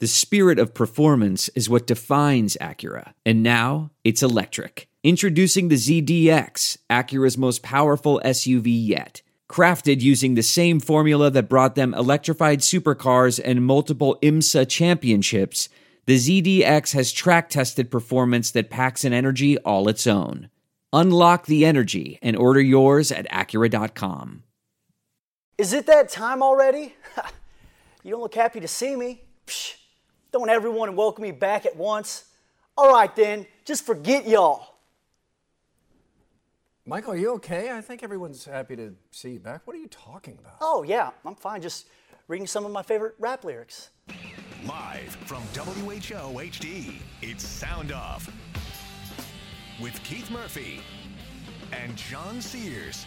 The spirit of performance is what defines Acura. And now it's electric. Introducing the ZDX, Acura's most powerful SUV yet. Crafted using the same formula that brought them electrified supercars and multiple IMSA championships, the ZDX has track tested performance that packs an energy all its own. Unlock the energy and order yours at Acura.com. Is it that time already? you don't look happy to see me. Psh, don't everyone welcome me back at once? All right then, just forget y'all. Michael, are you okay? I think everyone's happy to see you back. What are you talking about? Oh, yeah, I'm fine. Just reading some of my favorite rap lyrics. Live from WHO HD, it's Sound Off with Keith Murphy and John Sears.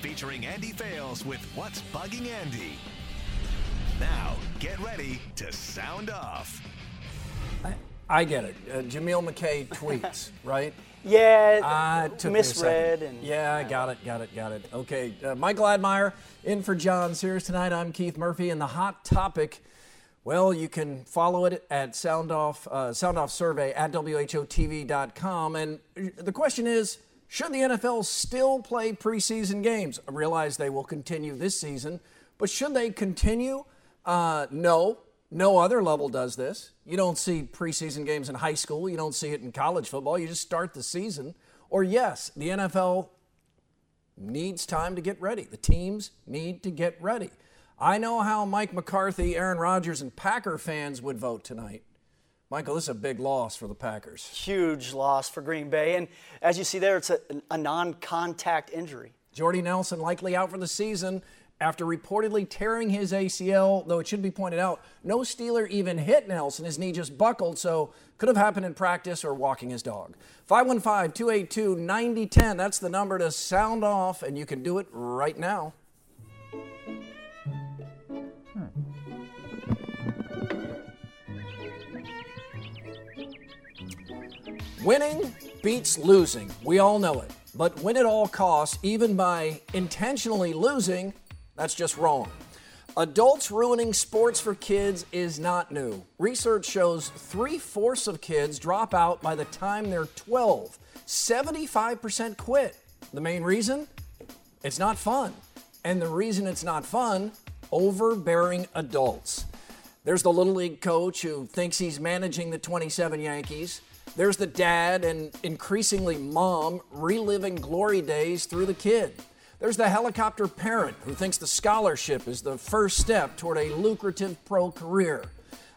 Featuring Andy Fales with What's Bugging Andy. Now, get ready to sound off. I, I get it. Uh, Jameel McKay tweets, right? Yeah, I took me a second. misread and yeah, I got it, got it, got it. Okay, uh, Michael Admire in for John Sears tonight. I'm Keith Murphy, and the hot topic. Well, you can follow it at Sound Off uh, Sound Off Survey at whotv.com, and the question is: Should the NFL still play preseason games? I realize they will continue this season, but should they continue? Uh, no, no other level does this. You don't see preseason games in high school. You don't see it in college football. You just start the season. Or, yes, the NFL needs time to get ready. The teams need to get ready. I know how Mike McCarthy, Aaron Rodgers, and Packer fans would vote tonight. Michael, this is a big loss for the Packers. huge loss for Green Bay. And as you see there, it's a, a non contact injury. Jordy Nelson likely out for the season after reportedly tearing his ACL, though it should be pointed out, no Steeler even hit Nelson. His knee just buckled, so could have happened in practice or walking his dog. 515 282 9010, that's the number to sound off, and you can do it right now. Winning beats losing. We all know it. But win at all costs, even by intentionally losing, that's just wrong. Adults ruining sports for kids is not new. Research shows three fourths of kids drop out by the time they're 12. 75% quit. The main reason? It's not fun. And the reason it's not fun? Overbearing adults. There's the Little League coach who thinks he's managing the 27 Yankees. There's the dad and increasingly mom reliving glory days through the kid. There's the helicopter parent who thinks the scholarship is the first step toward a lucrative pro career.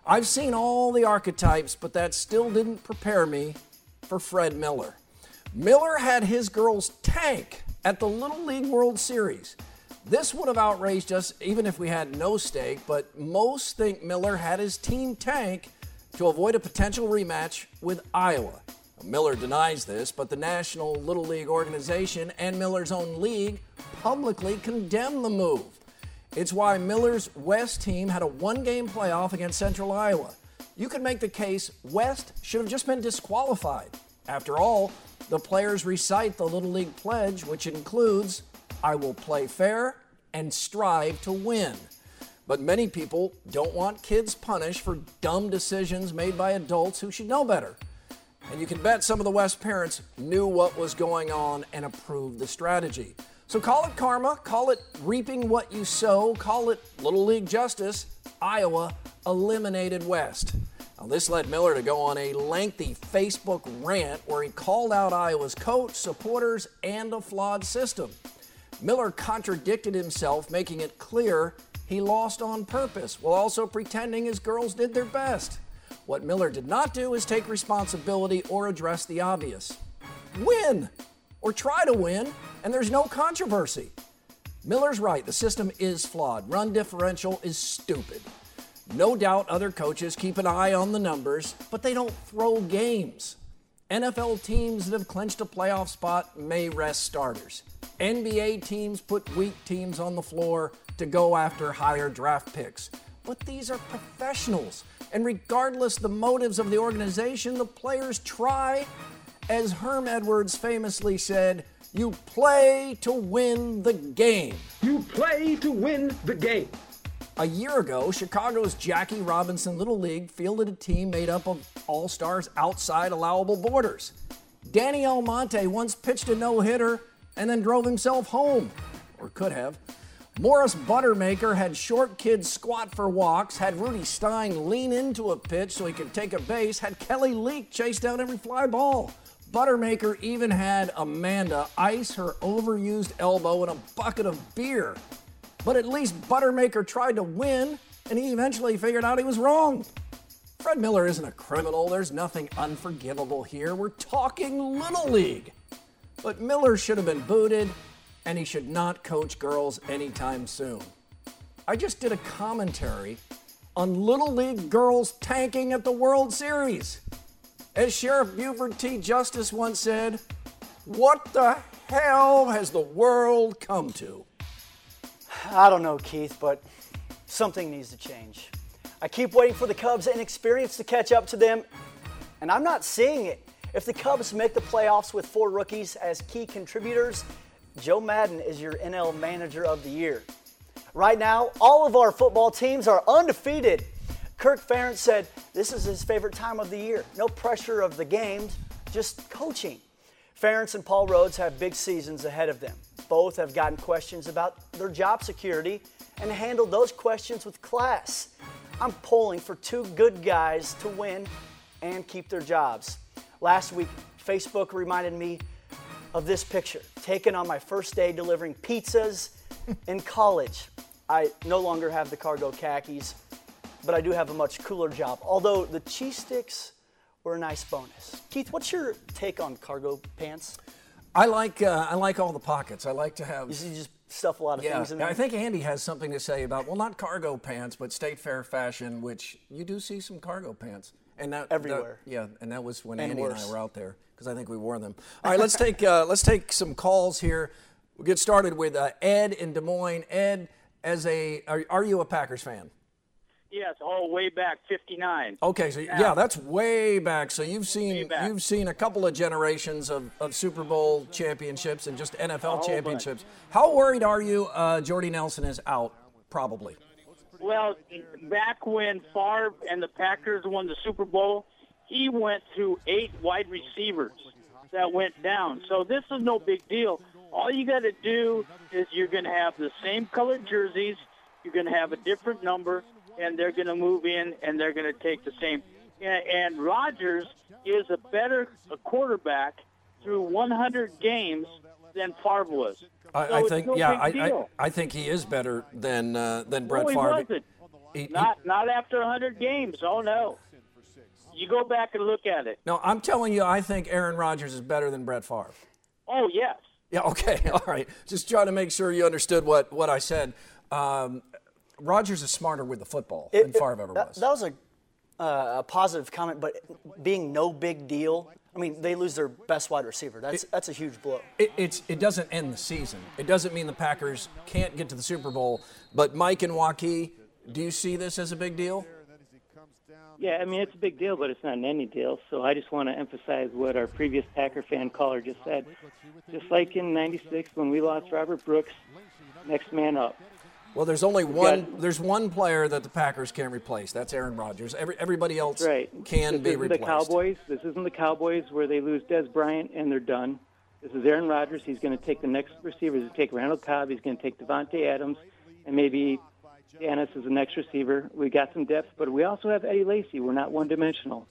I've seen all the archetypes, but that still didn't prepare me for Fred Miller. Miller had his girls tank at the Little League World Series. This would have outraged us even if we had no stake, but most think Miller had his team tank to avoid a potential rematch with Iowa. Miller denies this, but the National Little League organization and Miller's own league publicly condemned the move. It's why Miller's West team had a one game playoff against Central Iowa. You could make the case West should have just been disqualified. After all, the players recite the Little League pledge, which includes I will play fair and strive to win. But many people don't want kids punished for dumb decisions made by adults who should know better. And you can bet some of the West parents knew what was going on and approved the strategy. So call it karma, call it reaping what you sow, call it Little League justice. Iowa eliminated West. Now, this led Miller to go on a lengthy Facebook rant where he called out Iowa's coach, supporters, and a flawed system. Miller contradicted himself, making it clear he lost on purpose while also pretending his girls did their best. What Miller did not do is take responsibility or address the obvious. Win! Or try to win, and there's no controversy. Miller's right, the system is flawed. Run differential is stupid. No doubt other coaches keep an eye on the numbers, but they don't throw games. NFL teams that have clinched a playoff spot may rest starters. NBA teams put weak teams on the floor to go after higher draft picks. But these are professionals. And regardless the motives of the organization, the players try. As Herm Edwards famously said, you play to win the game. You play to win the game. A year ago, Chicago's Jackie Robinson Little League fielded a team made up of all stars outside allowable borders. Danny Almonte once pitched a no hitter and then drove himself home, or could have. Morris Buttermaker had short kids squat for walks, had Rudy Stein lean into a pitch so he could take a base, had Kelly Leak chase down every fly ball. Buttermaker even had Amanda ice her overused elbow in a bucket of beer. But at least Buttermaker tried to win, and he eventually figured out he was wrong. Fred Miller isn't a criminal. There's nothing unforgivable here. We're talking Little League. But Miller should have been booted, and he should not coach girls anytime soon. I just did a commentary on Little League girls tanking at the World Series. As Sheriff Buford T. Justice once said, What the hell has the world come to? I don't know, Keith, but something needs to change. I keep waiting for the Cubs' inexperience to catch up to them, and I'm not seeing it. If the Cubs make the playoffs with four rookies as key contributors, Joe Maddon is your NL Manager of the Year. Right now, all of our football teams are undefeated. Kirk Ferentz said this is his favorite time of the year. No pressure of the games, just coaching. Ferentz and Paul Rhoads have big seasons ahead of them. Both have gotten questions about their job security and handled those questions with class. I'm pulling for two good guys to win and keep their jobs. Last week, Facebook reminded me of this picture taken on my first day delivering pizzas in college. I no longer have the cargo khakis, but I do have a much cooler job. Although the cheese sticks were a nice bonus. Keith, what's your take on cargo pants? I like uh, I like all the pockets. I like to have. You see, just stuff a lot of yeah, things in there. I think Andy has something to say about well, not cargo pants, but State Fair fashion, which you do see some cargo pants, and that that- Everywhere. yeah, and that was when And Andy and. I were out there because I think we wore them. All right, let's take uh, let's take some calls here. We'll get started with uh, Ed in Des Moines. Ed, as a are, are you a Packers fan? Yes, all way back, 59. Okay, so yeah, that's way back. So you've seen you've seen a couple of generations of, of Super Bowl championships and just NFL whole championships. How worried are you? Uh, Jordy Nelson is out, probably. Well, back when Favre and the Packers won the Super Bowl, he went through eight wide receivers that went down. So this is no big deal. All you got to do is you're going to have the same colored jerseys, you're going to have a different number, and they're going to move in and they're going to take the same. And, Rodgers is a better quarterback through 100 games than Favre was. I, So I think no yeah, I, I. I think he is better than uh, than Brett no, he Favre. wasn't. He- he- Not not after 100 games. Oh no. You go back and look at it. no, I'm telling you, I think Aaron Rodgers is better than Brett Favre. Oh yes. Yeah, okay, all right. Just trying to make sure you understood what, what I said. Um, Rodgers is smarter with the football than Favre ever that, was. that was a, uh, a positive comment, but being no big deal. I mean, they lose their best wide receiver. That's that's a huge blow. It, it's, it doesn't end the season. It doesn't mean the Packers can't get to the Super Bowl. But Mike and Joaquin, do you see this as a big deal? Yeah, I mean it's a big deal, but it's not an any deal. So I just want to emphasize what our previous Packer fan caller just said. Just like in '96 when we lost Robert Brooks, next man up. Well, there's only one. got- There's one player that the Packers can't replace. That's Aaron Rodgers. Every, everybody else Right. can this be isn't replaced. the Cowboys. This isn't the Cowboys where they lose Dez Bryant and they're done. This is Aaron Rodgers. He's going to take the next receivers. He's going to take Randall Cobb. He's going to take Davante Adams, and maybe Dennis is the next receiver. We got some depth, but we also have Eddie Lacy. We're not one-dimensional.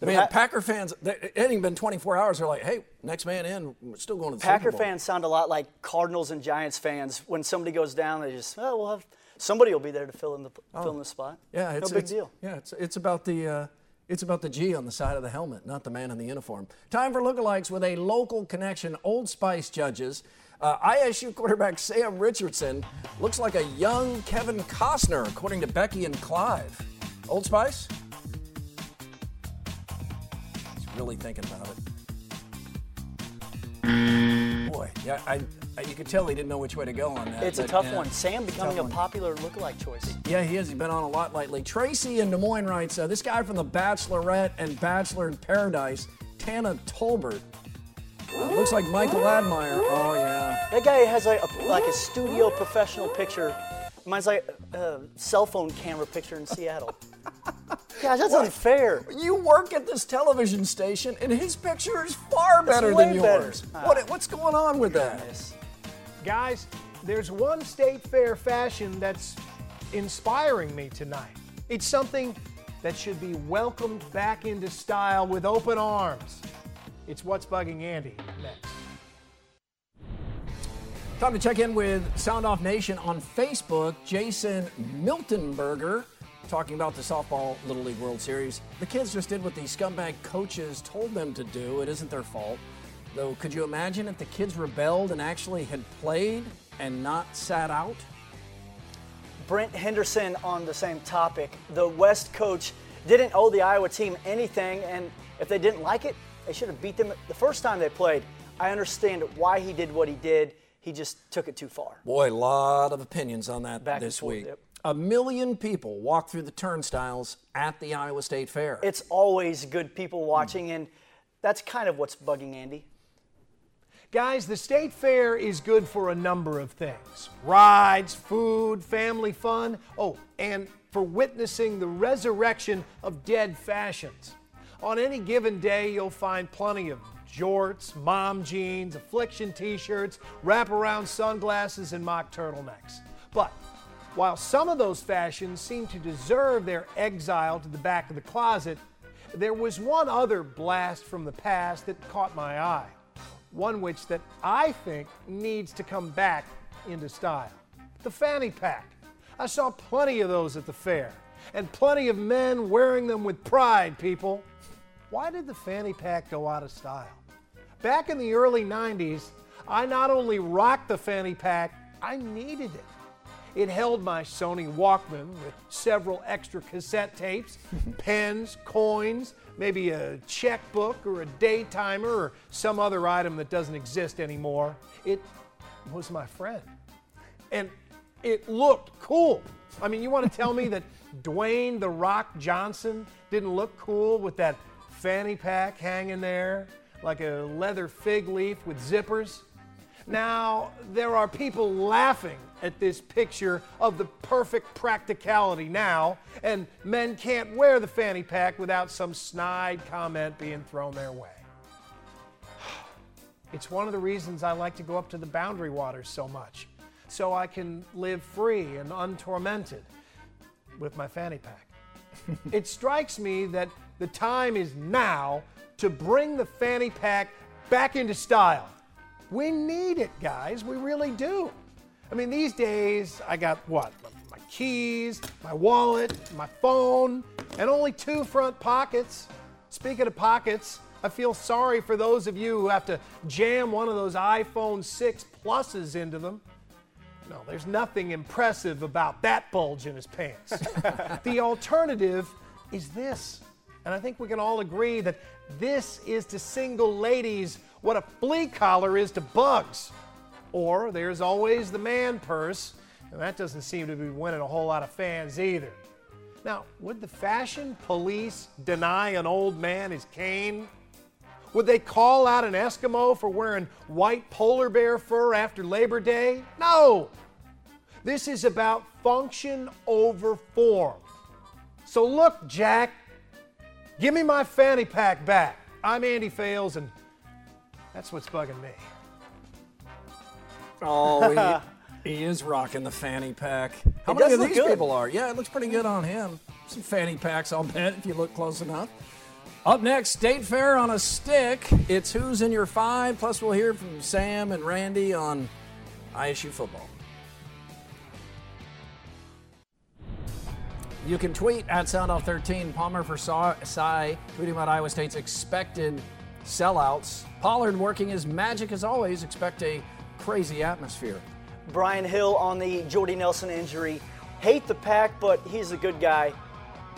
Man, Packer fans, they- it even been 24 hours. They're like, hey, next man in. We're still going to the Packer Super Bowl. fans sound a lot like Cardinals and Giants fans. When somebody goes down, they just, oh, we'll have somebody will be there to fill in the fill in the spot. Oh. Yeah, it's no big it's, deal. Yeah, it's it's about the uh, it's about the G on the side of the helmet, not the man in the uniform. Time for lookalikes with a local connection. Old Spice judges. Uh, ISU quarterback Sam Richardson looks like a young Kevin Costner, according to Becky and Clive. Old Spice? Really thinking about it. Boy, yeah, I, I, you could tell he didn't know which way to go on that. It's a tough yeah, one. Sam becoming a one. popular lookalike choice. Yeah, he is. He's been on a lot lately. Tracy in Des Moines writes, uh, this guy from The Bachelorette and Bachelor in Paradise, Tanner Tolbert. Uh, looks like Michael Admire. Oh, yeah. That guy has like a, like a studio professional picture Mine's like a cell phone camera picture in Seattle. Gosh, that's unfair. You work at this television station, and his picture is far better way than better. yours. What, what's going on with that? Guys, there's one state fair fashion that's inspiring me tonight. It's something that should be welcomed back into style with open arms. It's what's bugging Andy next. Time to check in with Sound Off Nation on Facebook. Jason Miltonberger talking about the softball Little League World Series. The kids just did what the scumbag coaches told them to do. It isn't their fault. Though, could you imagine if the kids rebelled and actually had played and not sat out? Brent Henderson on the same topic. The West coach didn't owe the Iowa team anything, and if they didn't like it, they should have beat them the first time they played. I understand why he did what he did. He just took it too far. Boy, a lot of opinions on that Back this week. yep. A million people walk through the turnstiles at the Iowa State Fair. It's always good people watching, and that's kind of what's bugging Andy. Guys, the state fair is good for a number of things rides, food, family fun. Oh, and for witnessing the resurrection of dead fashions. On any given day, you'll find plenty of jorts, mom jeans, affliction t shirts, wraparound sunglasses, and mock turtlenecks. But while some of those fashions seem to deserve their exile to the back of the closet, there was one other blast from the past that caught my eye one which that I think needs to come back into style. The fanny pack. I saw plenty of those at the fair, and plenty of men wearing them with pride, people. Why did the fanny pack go out of style? Back in the early 90s, I not only rocked the fanny pack, I needed it. It held my Sony Walkman with several extra cassette tapes, pens, coins, maybe a checkbook or a day timer or some other item that doesn't exist anymore. It was my friend. And it looked cool. I mean, you want to tell me that Dwayne The Rock Johnson didn't look cool with that fanny pack hanging there like a leather fig leaf with zippers? Now, there are people laughing at this picture of the perfect practicality now, and men can't wear the fanny pack without some snide comment being thrown their way. It's one of the reasons I like to go up to the boundary waters so much, so I can live free and untormented with my fanny pack. it strikes me that the time is now to bring the fanny pack back into style. We need it, guys. We really do. I mean, these days, I got what? My keys, my wallet, my phone, and only two front pockets. Speaking of pockets, I feel sorry for those of you who have to jam one of those iPhone 6 Pluses into them. No, there's nothing impressive about that bulge in his pants. the alternative is this. And I think we can all agree that this is to single ladies what a flea collar is to bugs. Or there's always the man purse, and that doesn't seem to be winning a whole lot of fans either. Now, would the fashion police deny an old man his cane? Would they call out an Eskimo for wearing white polar bear fur after Labor Day? No! This is about function over form. So look, Jack, give me my fanny pack back. I'm Andy Fales, and that's what's bugging me. Oh, he, he is rocking the fanny pack. How It many of these good. people are? Yeah, it looks pretty good on him. Some fanny packs, I'll bet, if you look close enough. Up next, State Fair on a stick. It's who's in your five. Plus, we'll hear from Sam and Randy on ISU football. You can tweet at SoundOff13. Palmer for Cy tweeting about Iowa State's expected sellouts. Pollard working his magic as always. Expect a crazy atmosphere. Brian Hill on the Jordy Nelson injury. Hate the pack, but he's a good guy.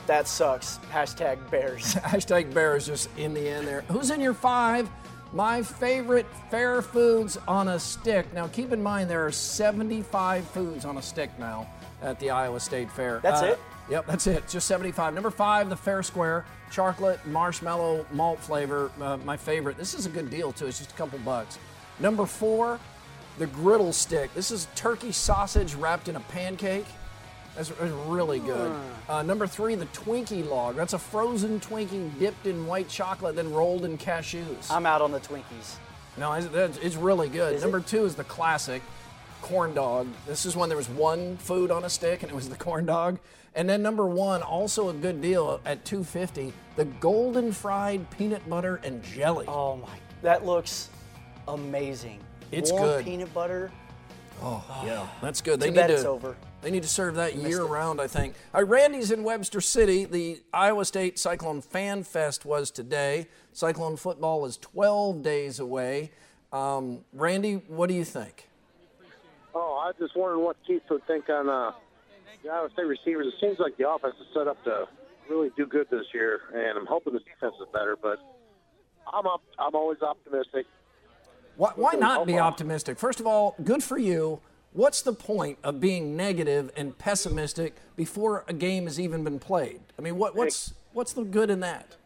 That sucks. Hashtag Bears. Hashtag Bears just in the end there. Who's in your five? My favorite fair foods on a stick. Now, keep in mind there are 75 foods on a stick now at the Iowa State Fair. That's it? Yep, that's it. Just 75. Number five, the Fair Square. Chocolate, marshmallow, malt flavor. Uh, my favorite. This is a good deal, too. It's just a couple bucks. Number four, the griddle stick. This is turkey sausage wrapped in a pancake. That's, that's really good. Uh, number three, the Twinkie log. That's a frozen Twinkie dipped in white chocolate, then rolled in cashews. I'm out on the Twinkies. No, it's, it's- it's really good. Is Number it? two is the classic corn dog. This is when there was one food on a stick, and it was the corn dog. And then number one, also a good deal at 250, the golden fried peanut butter and jelly. Oh my, that looks amazing. It's Warm good. peanut butter. Oh, yeah, that's good. They Too need bad to. it's over. They need to serve that Missed year round, I think. All right, Randy's in Webster City. The Iowa State Cyclone Fan Fest was today. Cyclone football is 12 days away. Um, Randy, what do you think? Oh, I was just wondering what Keith would think on uh, the Iowa State receivers. It seems like the offense is set up to really do good this year, and I'm hoping the defense is better. But I'm up. I'm always optimistic. Why, why not be optimistic? First of all, good for you. What's the point of being negative and pessimistic before a game has even been played? I mean, what, what's what's the good in that?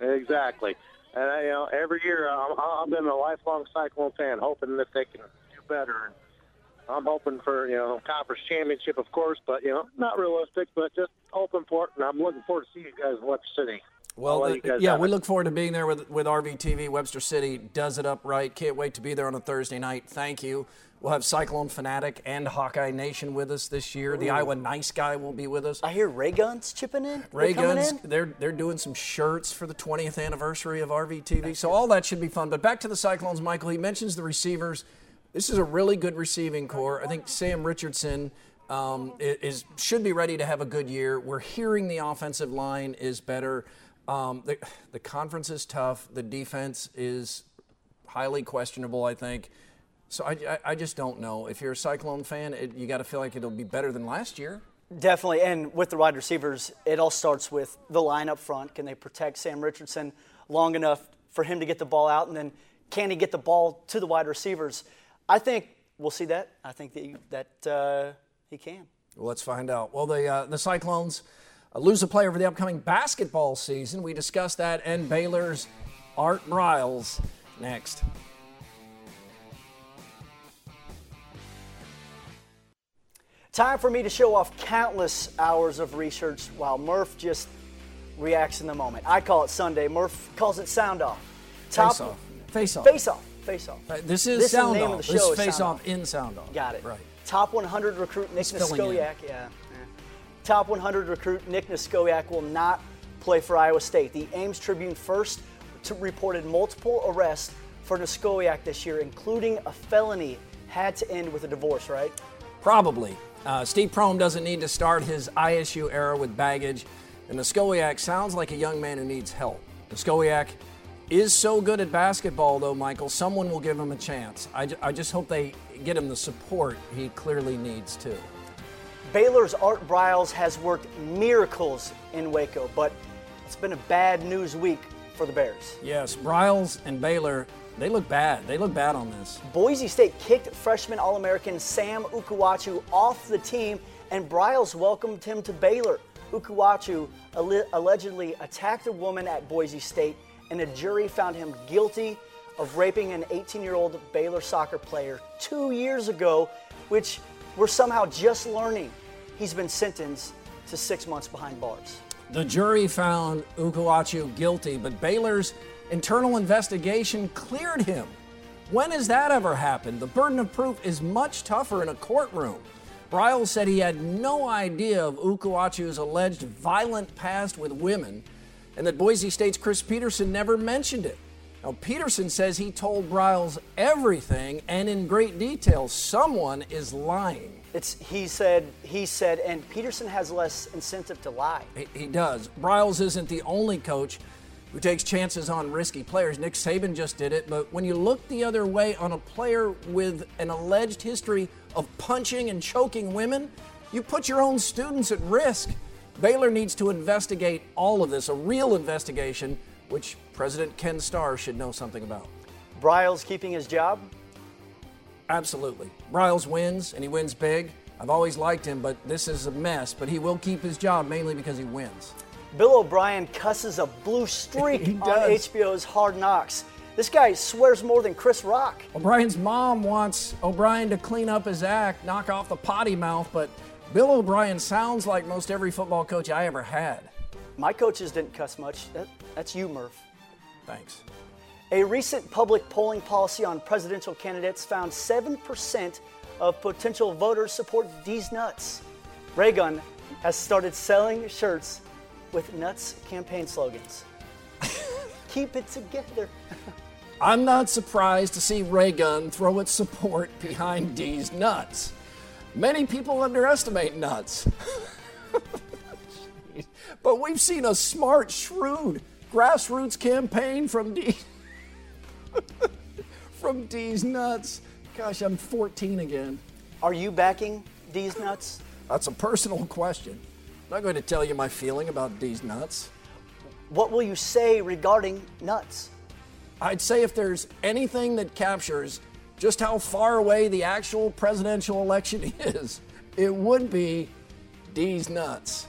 Exactly. And I, you know, every year I'm, I've been a lifelong Cyclone fan, hoping that they can do better. I'm hoping for you know conference championship, of course, but you know not realistic, but just hoping for it. And I'm looking forward to see you guys in Webster City. Well, guys yeah, we it. look forward to being there with, with RVTV. Webster City does it up right. Can't wait to be there on a Thursday night. Thank you. We'll have Cyclone Fanatic and Hawkeye Nation with us this year. The Iowa Nice Guy will be with us. I hear Ray Guns chipping in. Ray They're Guns, in? they're they're doing some shirts for the 20th anniversary of RVTV. So all that should be fun. But back to the Cyclones, Michael. He mentions the receivers. This is a really good receiving core. I think Sam Richardson um, is should be ready to have a good year. We're hearing the offensive line is better. Um, the, the conference is tough. The defense is highly questionable. I think. So I, I, I just don't know. If you're a Cyclone fan, it, you got to feel like it'll be better than last year. Definitely, and with the wide receivers, it all starts with the line up front. Can they protect Sam Richardson long enough for him to get the ball out, and then can he get the ball to the wide receivers? I think we'll see that. I think that that uh, he can. Well, let's find out. Well, the uh, the Cyclones uh, lose a player for the upcoming basketball season. We discussed that and Baylor's Art Briles next. Time for me to show off countless hours of research while Murph just reacts in the moment. I call it Sunday. Murph calls it Sound Off. Face off. Face off. Face off. Face off. This is This sound the name off. Of the show is is face off in sound off. Got it. Right. Top 100 recruit Nick. Niskoyak. Yeah. Top 100 recruit Nick Niskoyak will not play for Iowa State. The Ames Tribune first reported multiple arrests for Niskoyak this year, including a felony had to end with a divorce. Right? Probably. Uh, Steve Prohm doesn't need to start his ISU era with baggage, and Niskoyak sounds like a young man who needs help. Niskoyak is so good at basketball, though, Michael. Someone will give him a chance. I, I just hope they get him the support he clearly needs too. Baylor's Art Briles has worked miracles in Waco, but it's been a bad news week for the Bears. Yes, Briles and Baylor, they look bad. They look bad on this. Boise State kicked freshman All American Sam Ukwuachu off the team, and Briles welcomed him to Baylor. Ukwuachu alle- allegedly attacked a woman at Boise State, and a jury found him guilty of raping an 18 year old Baylor soccer player two years ago, which we're somehow just learning. He's been sentenced to six months behind bars. The jury found Ukwuachu guilty, but Baylor's internal investigation cleared him. When has that ever happened? The burden of proof is much tougher in a courtroom. Briles said he had no idea of Ukwuachu's alleged violent past with women and that Boise State's Chris Petersen never mentioned it. Now, Petersen says he told Briles everything and in great detail. Someone is lying. It's he said he said, and Petersen has less incentive to lie. He, he does. Briles isn't the only coach who takes chances on risky players. Nick Saban just did it, but when you look the other way on a player with an alleged history of punching and choking women, you put your own students at risk. Baylor needs to investigate all of this, a real investigation, which President Ken Starr should know something about. Briles keeping his job. Absolutely. Briles wins, and he wins big. I've always liked him, but this is a mess. But he will keep his job mainly because he wins. Bill O'Brien cusses a blue streak on. HBO's Hard Knocks. This guy swears more than Chris Rock. O'Brien's mom wants O'Brien to clean up his act, knock off the potty mouth, but Bill O'Brien sounds like most every football coach I ever had. My coaches didn't cuss much. That, that's you, Murph. Thanks. A recent public polling policy on presidential candidates found 7% of potential voters support these nuts. Raygun has started selling shirts with nuts campaign slogans. Keep it together. I'm not surprised to see Raygun throw its support behind Deez nuts. Many people underestimate nuts. but we've seen a smart, shrewd grassroots campaign from D from Deez nuts. Gosh, I'm 14 again. Are you backing these nuts? That's a personal question. I'm not going to tell you my feeling about Deez nuts. What will you say regarding nuts? I'd say if there's anything that captures just how far away the actual presidential election is, it would be Deez nuts.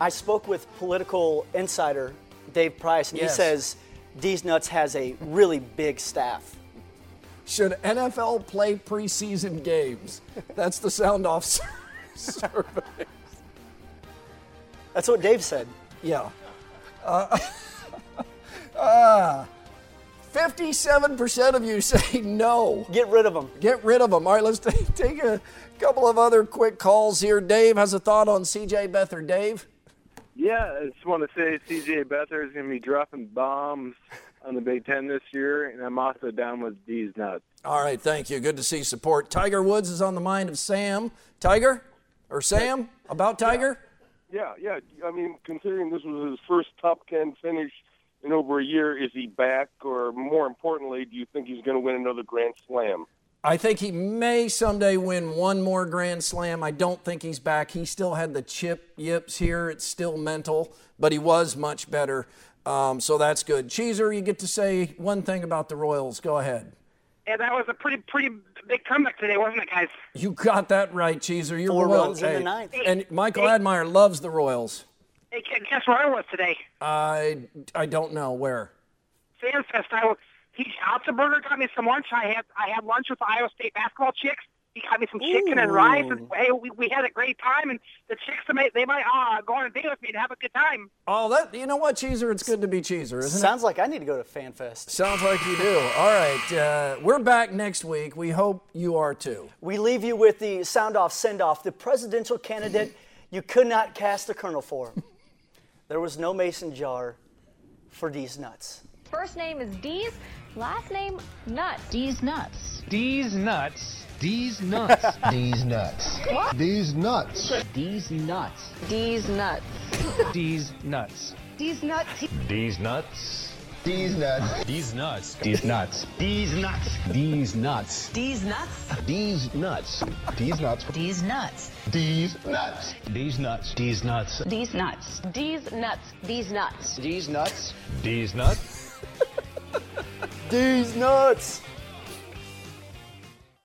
I spoke with political insider Dave Price, and Yes. he says Deez Nuts has a really big staff. Should NFL play preseason games? That's the sound off sur- survey. That's what Dave said. Yeah. Uh, uh, 57% of you say no. Get rid of them. Get rid of them. All right, let's take, take a couple of other quick calls here. Dave has a thought on CJ Beathard. Dave? Yeah, I just want to say CJ Beathard is going to be dropping bombs on the Big Ten this year, and I'm also down with Deez nuts. All right, thank you. Good to see support. Tiger Woods is on the mind of Sam. Tiger? Or Sam? About Tiger? Yeah, yeah. I mean, considering this was his first top 10 finish in over a year, is he back? Or more importantly, do you think he's going to win another Grand Slam? I think he may someday win one more Grand Slam. I don't think he's back. He still had the chip yips here. It's still mental, but he was much better. Um, so that's good. Cheeser, you get to say one thing about the Royals. Go ahead. Yeah, that was a pretty pretty big comeback today, wasn't it, guys? You got that right, Cheeser. You're Four well- runs in the hey, ninth. And Michael Admire loves the Royals. Hey, guess where I was today? I I don't know where. Fan Fest. I was. He Altenberger got me some lunch. I had I had lunch with the Iowa State basketball chicks. He got me some chicken and rice, and hey, we, we had a great time. And the chicks they might they might uh, go on a date with me and have a good time. Oh, that you know what, Cheeser? It's good to be Cheeser, isn't it? Sounds like I need to go to FanFest. Sounds like you do. All right, uh, we're back next week. We hope you are too. We leave you with the sound off send off, the presidential candidate you could not cast a kernel for. There was no mason jar for these nuts. First name is Deez, last name Nuts. Deez nuts. Deez nuts. Deez nuts. Deez nuts. What? Deez nuts. Deez nuts. Deez Nuts. Deez nuts. Deez Nuts. Deez nuts. Deez nuts. Deez nuts. Deez nuts. Deez nuts. Deez nuts. Deez nuts. Deez nuts. Deez nuts. Deez nuts. Deez nuts. Deez nuts. Deez nuts. Deez nuts. Deez Nuts. Deez Nuts. Deez nuts. Deez nuts. Deez nuts.